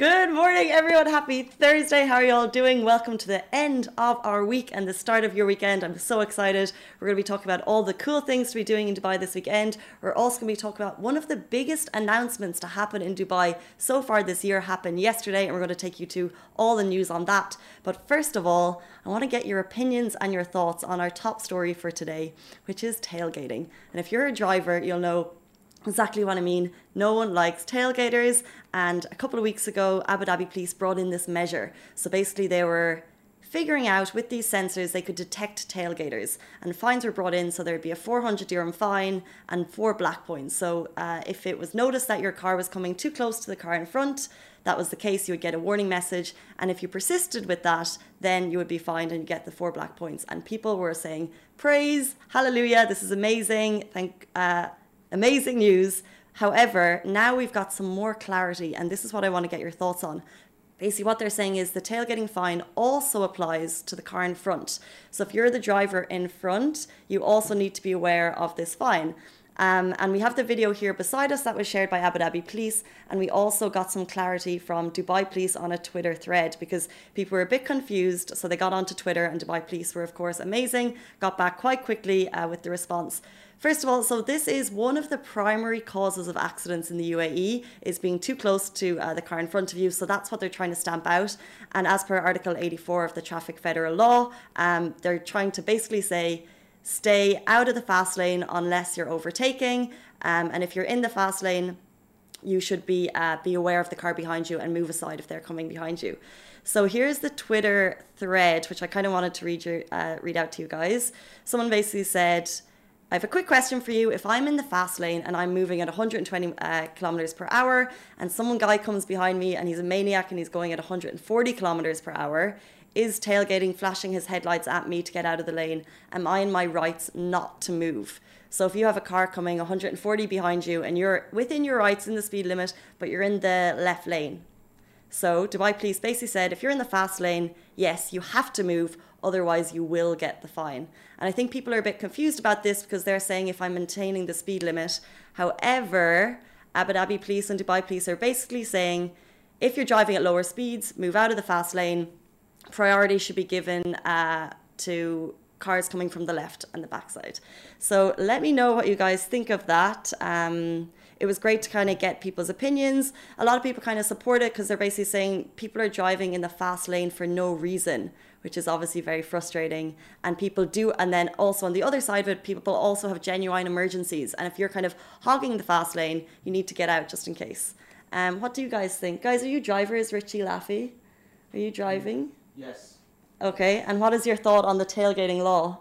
Good morning, everyone. Happy Thursday. How are you all doing? Welcome to the end of our week and the start of your weekend. I'm so excited. We're going to be talking about all the cool things to be doing in Dubai this weekend. We're also going to be talking about one of the biggest announcements to happen in Dubai so far this year happened yesterday, and we're going to take you to all the news on that. But first of all, I want to get your opinions and your thoughts on our top story for today, which is tailgating. And if you're a driver, you'll know exactly what I mean. No one likes tailgaters. And a couple of weeks ago, Abu Dhabi police brought in this measure. So basically, they were figuring out with these sensors they could detect tailgaters and fines were brought in so there'd be a 400 dirham fine and four black points so uh, if it was noticed that your car was coming too close to the car in front that was the case you would get a warning message and if you persisted with that then you would be fined and you get the four black points and people were saying praise hallelujah this is amazing thank uh, amazing news. However, now we've got some more clarity, and this is what I want to get your thoughts on. Basically, what they're saying is the tailgating fine also applies to the car in front. So, if you're the driver in front, you also need to be aware of this fine. Um, and we have the video here beside us that was shared by Abu Dhabi Police. And we also got some clarity from Dubai Police on a Twitter thread because people were a bit confused. So they got onto Twitter, and Dubai Police were, of course, amazing, got back quite quickly uh, with the response. First of all, so this is one of the primary causes of accidents in the UAE is being too close to uh, the car in front of you. So that's what they're trying to stamp out. And as per Article 84 of the Traffic Federal Law, um, they're trying to basically say stay out of the fast lane unless you're overtaking. Um, and if you're in the fast lane, you should be uh, be aware of the car behind you and move aside if they're coming behind you. So here's the Twitter thread, which I kind of wanted to read you, uh, read out to you guys. Someone basically said I have a quick question for you. If I'm in the fast lane and I'm moving at 120 uh, kilometers per hour, and someone guy comes behind me and he's a maniac and he's going at 140 kilometers per hour, is tailgating, flashing his headlights at me to get out of the lane? Am I in my rights not to move? So if you have a car coming 140 behind you and you're within your rights in the speed limit, but you're in the left lane. So Dubai Police basically said if you're in the fast lane, yes, you have to move Otherwise, you will get the fine. And I think people are a bit confused about this because they're saying if I'm maintaining the speed limit. However, Abu Dhabi police and Dubai police are basically saying if you're driving at lower speeds, move out of the fast lane. Priority should be given uh, to cars coming from the left and the backside. So let me know what you guys think of that. Um, it was great to kind of get people's opinions. A lot of people kind of support it because they're basically saying people are driving in the fast lane for no reason, which is obviously very frustrating. And people do, and then also on the other side of it, people also have genuine emergencies. And if you're kind of hogging the fast lane, you need to get out just in case. Um, what do you guys think? Guys, are you drivers, Richie Laffy? Are you driving? Yes. Okay, and what is your thought on the tailgating law?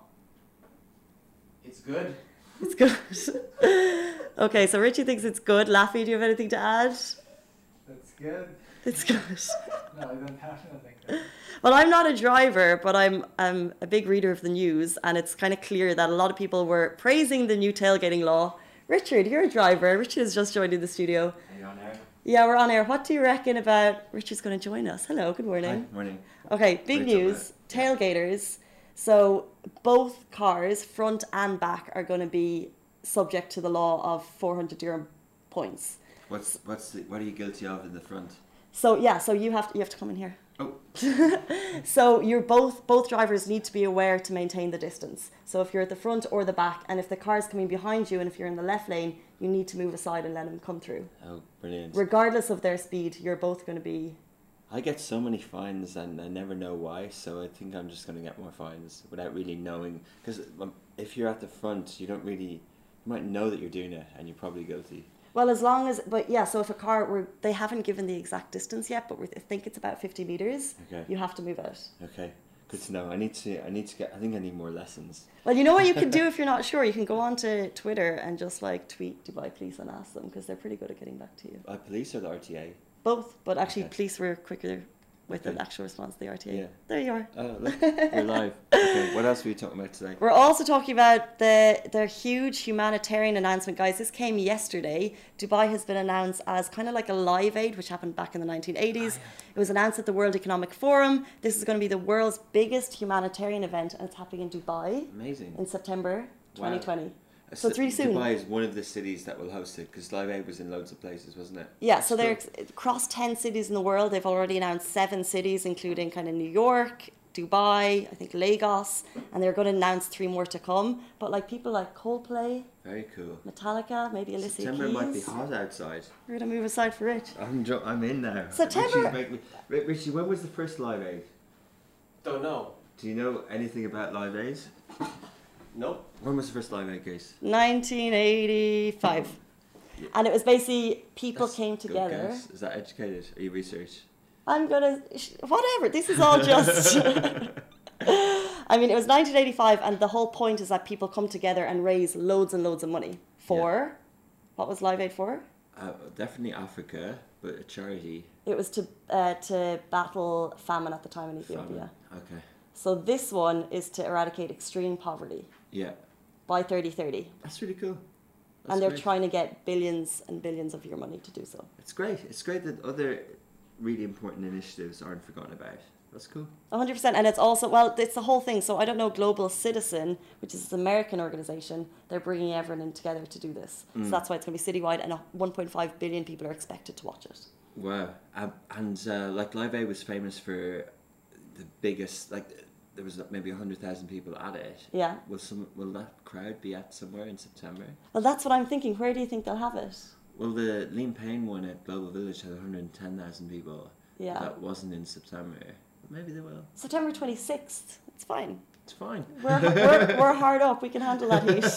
It's good. It's good. okay, so Richie thinks it's good. Laffy, do you have anything to add? That's good. It's good. no, I don't have anything. Well, I'm not a driver, but I'm I'm a big reader of the news, and it's kind of clear that a lot of people were praising the new tailgating law. Richard, you're a driver. Richard has just joined in the studio. Are you on air? Yeah, we're on air. What do you reckon about Richard's going to join us? Hello, good morning. Hi, morning. Okay, big Great news. Tailgaters. So both cars, front and back, are going to be subject to the law of 400 dirham points. What's what's the, what are you guilty of in the front? So yeah, so you have to you have to come in here. Oh, So you're both both drivers need to be aware to maintain the distance. So if you're at the front or the back, and if the car is coming behind you, and if you're in the left lane, you need to move aside and let them come through. oh, brilliant! Regardless of their speed, you're both going to be. I get so many fines and I never know why. So I think I'm just going to get more fines without really knowing. Because um, if you're at the front, you don't really you might know that you're doing it and you're probably guilty. Well, as long as, but yeah. So if a car, were they haven't given the exact distance yet, but we think it's about fifty meters. Okay. You have to move out. Okay, good to know. I need to I need to get. I think I need more lessons. Well, you know what you can do if you're not sure. You can go onto Twitter and just like tweet Dubai Police and ask them because they're pretty good at getting back to you. Uh, police or the RTA? Both, but actually, Okay. police were quicker with Okay. an actual response to the RTA. Yeah. There you are. Oh, look, you're live. Okay, what else are we talking about today? We're also talking about the the huge humanitarian announcement, guys. This came yesterday. Dubai has been announced as kind of like a live aid, which happened back in the 1980s. It was announced at the World Economic Forum. This is going to be the world's biggest humanitarian event, and it's happening in Dubai Amazing. in September Wow. 2020. So it's really soon. Dubai is one of the cities that will host it because Live Aid was in loads of places, wasn't it? Yeah, so they're across 10 cities in the world. They've already announced seven cities, including kind of New York, Dubai, I think Lagos, and they're going to announce three more to come. But like people like Coldplay, very cool. Metallica, maybe Alicia September Keys. might be hot outside. We're going to move aside for Rich. I'm jo- I'm in now. September- Richie's make me- Richie, when was the first Live Aid? Don't know. Do you know anything about Live Aid? Nope. When was the first Live Aid case? 1985. Yeah. And it was basically people That's came a good together. guess. Is that educated? Are you research? I'm gonna sh- whatever. This is all just. I mean, it was 1985, and the whole point is that people come together and raise loads and loads of money for. What was Live Aid for? Uh, definitely Africa, but a charity. It was to uh, to battle famine at the time in Ethiopia. Famine. Okay. So this one is to eradicate extreme poverty Yeah, by 2030, that's really cool. That's and they're great. trying to get billions and billions of your money to do so. It's great. It's great that other really important initiatives aren't forgotten about. That's cool. 100% and it's also well it's the whole thing so i don't know global citizen which is an american organization they're bringing everyone in together to do this Mm. so that's why it's going to be citywide and uh, 1.5 billion people are expected to watch it Wow. Um, and uh, like Live Aid was famous for the biggest, like there was maybe 100,000 people at it. yeah Will some will that crowd be at somewhere in September? well that's what i'm thinking where do you think they'll have it Well, the Lean Pain one at Global Village had 110,000 people. yeah That wasn't in September. Maybe they will. september 26th it's fine It's fine. we're, we're, we're hard up we can handle that heat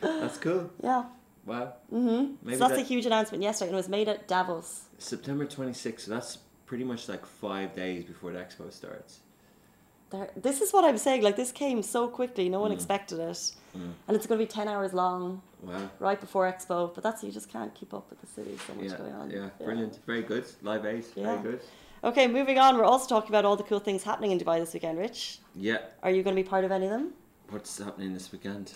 That's cool. yeah Wow. mm-hmm. Maybe so that's that- a huge announcement yesterday and it was made at davos September 26th. So that's pretty much like five days before the expo starts. There, this is what i'm saying like this came so quickly no one Mm. expected it Mm. and it's going to be 10 hours long Wow. right before expo but that's you just can't keep up with the city so much Yeah, going on yeah, brilliant. Very good. Live Aid. Yeah. Very good. okay moving on we're also talking about all the cool things happening in dubai this weekend rich Yeah. are you going to be part of any of them What's happening this weekend?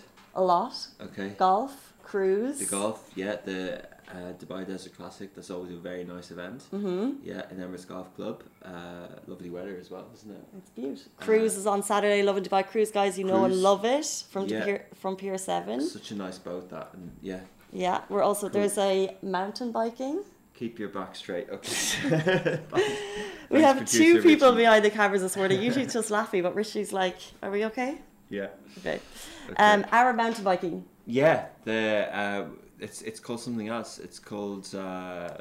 a lot Okay. golf cruise The golf, yeah, the uh, Dubai Desert Classic. That's always a very nice event. mm-hmm Yeah, in Emirates Golf Club. Uh, lovely weather as well, isn't it? it's beautiful cruise is on saturday Lovin Dubai cruise guys you know and love it from Yeah. pier from pier 7 Such a nice boat that, and yeah, yeah we're also Cool. there's a mountain biking keep your back straight. Okay. we have two people Richie. behind the cameras this morning usually it's just laughing but Rishi's like are we okay Yeah. okay Okay. um our mountain biking Yeah, the uh, it's it's called something else. It's called uh,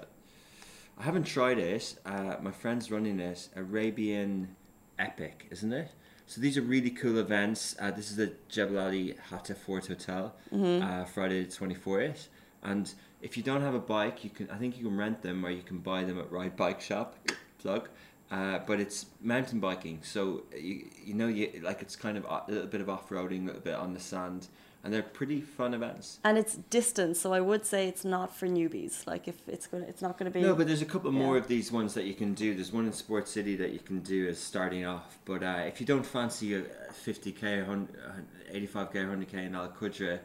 I haven't tried it. Uh, my friend's running it. Arabian Epic, isn't it? So these are really cool events. Uh, this is the Jebel Ali Hatta Fort Hotel, uh, Friday the twenty fourth. And if you don't have a bike, you can. I think you can rent them or you can buy them at Ride Bike Shop. Plug. Uh, but it's mountain biking, so you you know you like it's kind of a little bit of off roading, a little bit on the sand, and they're pretty fun events. and it's distance so i would say it's not for newbies like if it's gonna it's not gonna be No, but there's a couple more of these ones that you can do. There's one in Sport City that you can do as starting off. But uh, if you don't fancy a 50k, 85k, 100k in Al Qudra,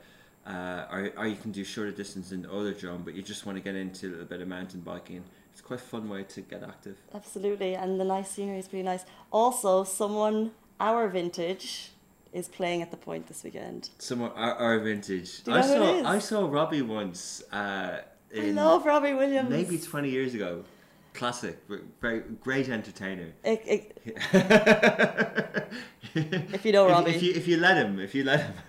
uh, or, or you can do shorter distance in the Other Drum, but you just want to get into a little bit of mountain biking, it's quite a fun way to get active. Absolutely, and the nice scenery is pretty nice. Also, someone our vintage is playing at the point this weekend. Some our, our vintage. I know who it saw? I saw Robbie once. Uh, I love Robbie Williams. maybe 20 years ago. Classic, very great entertainer. It, it, if you know Robbie, If you, if you let him, if you let him.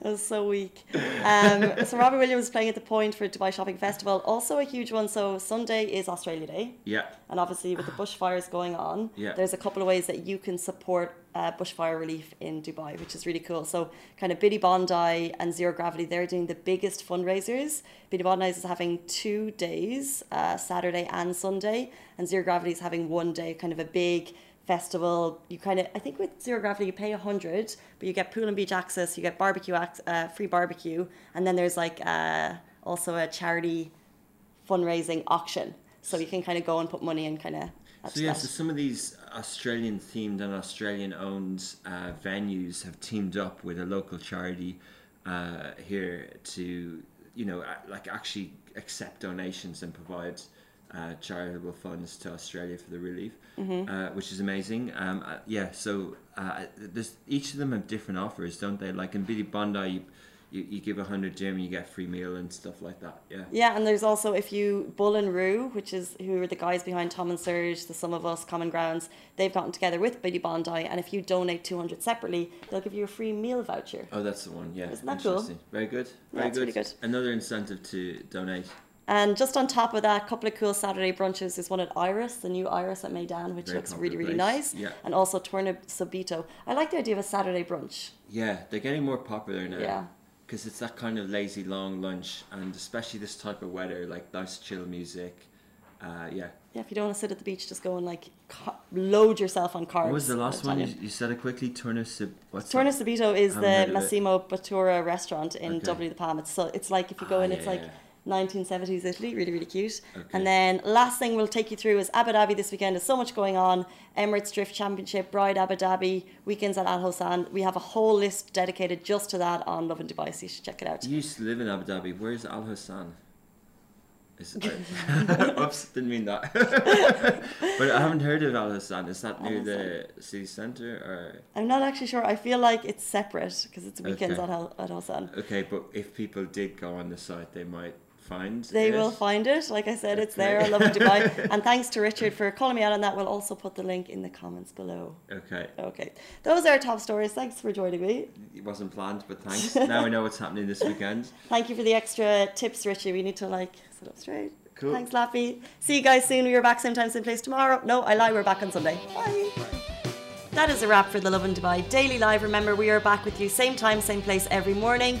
it was so weak. Um, so Robbie Williams is playing at the point for Dubai Shopping Festival. Also a huge one. So Sunday is Australia Day, yeah, and obviously with the bushfires going on, Yeah. there's a couple of ways that you can support uh, bushfire relief in Dubai, which is really cool. So kind of Biddy Bondi and Zero Gravity, they're doing the biggest fundraisers. Biddy Bondi is having two days, uh, Saturday and Sunday, and Zero Gravity is having one day, kind of a big festival. You kind of, I think with Zero Gravity, you pay a hundred, but you get pool and beach access, you get barbecue, ac- uh, free barbecue, and then there's like uh, also a charity fundraising auction. So you can kind of go and put money in kind of. So yeah, so some of these Australian themed and Australian owned uh, venues have teamed up with a local charity uh, here to you know like actually accept donations and provide uh, charitable funds to Australia for the relief, Mm-hmm. uh, which is amazing. Um, uh, yeah, so uh, there's, each of them have different offers, don't they? Like in Billy Bondi, you, you, you give a hundred dirham, you get free meal and stuff like that. Yeah. Yeah, and there's also if you Bull and Roo, which is who are the guys behind Tom and Serg, the Sum of Us, Common Grounds, they've gotten together with Billy Bondi, and if you donate two hundred separately, they'll give you a free meal voucher. Oh, that's the one. Yeah. Isn't that cool? Very good. Yeah, Very it's good. really good. Another incentive to donate. And just on top of that, a couple of cool Saturday brunches. There's one at Iris, the new Iris at Meydan, which looks really, really place. nice. Yeah. And also Torna Subito. I like the idea of a Saturday brunch. Yeah, they're getting more popular now. Yeah. Because it's that kind of lazy long lunch, and especially this type of weather, like nice chill music. Uh, yeah. Yeah, if you don't want to sit at the beach, just go and like load yourself on carbs. What was the last one? You, you said it quickly. Turner Sib. What's Torna? Subito is the heard of it. Massimo Bottura restaurant in Okay. W the Palm. It's so it's like if you go Ah, in, it's yeah, like yeah. 1970s Italy, really really cute. Okay. And then last thing we'll take you through is Abu Dhabi this weekend. There's so much going on. Emirates Drift Championship, Bride Abu Dhabi, weekends at Al Hosn. We have a whole list dedicated just to that on Lovin Dubai, so you should check it out. You used to live in Abu Dhabi. Where's Al Hassan? Is it, oops, didn't mean that. but I haven't heard of Al Hassan. Is that near the city centre or? I'm not actually sure. I feel like it's separate because it's weekends Okay. at Al at Hossan. okay? But if people did go on the site, they might find. They it. will find it. Like I said, it's there. I Lovin Dubai. and thanks to Richard for calling me out on that. We'll also put the link in the comments below. Okay, Okay. Those are our top stories. Thanks for joining me. it wasn't planned, but thanks. now we know what's happening this weekend. Thank you for the extra tips, Richie. We need to like sit up straight. Cool. Thanks, Lappy. See you guys soon. We are back same time, same place tomorrow. No, I lie. We're back on Sunday. Bye. That is a wrap for the Lovin Dubai Daily Live. Remember, we are back with you same time, same place every morning.